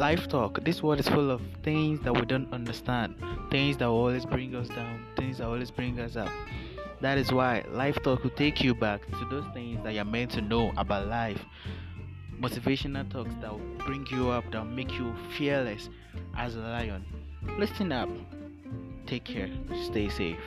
life talk. This world is full of things that we don't understand, things that always bring us down, things that always bring us up. That is why life talk will take you back to those things that you're meant to know about life. Motivational talks that will bring you up, that will make you fearless as a lion. Listen up. Take care. Stay safe.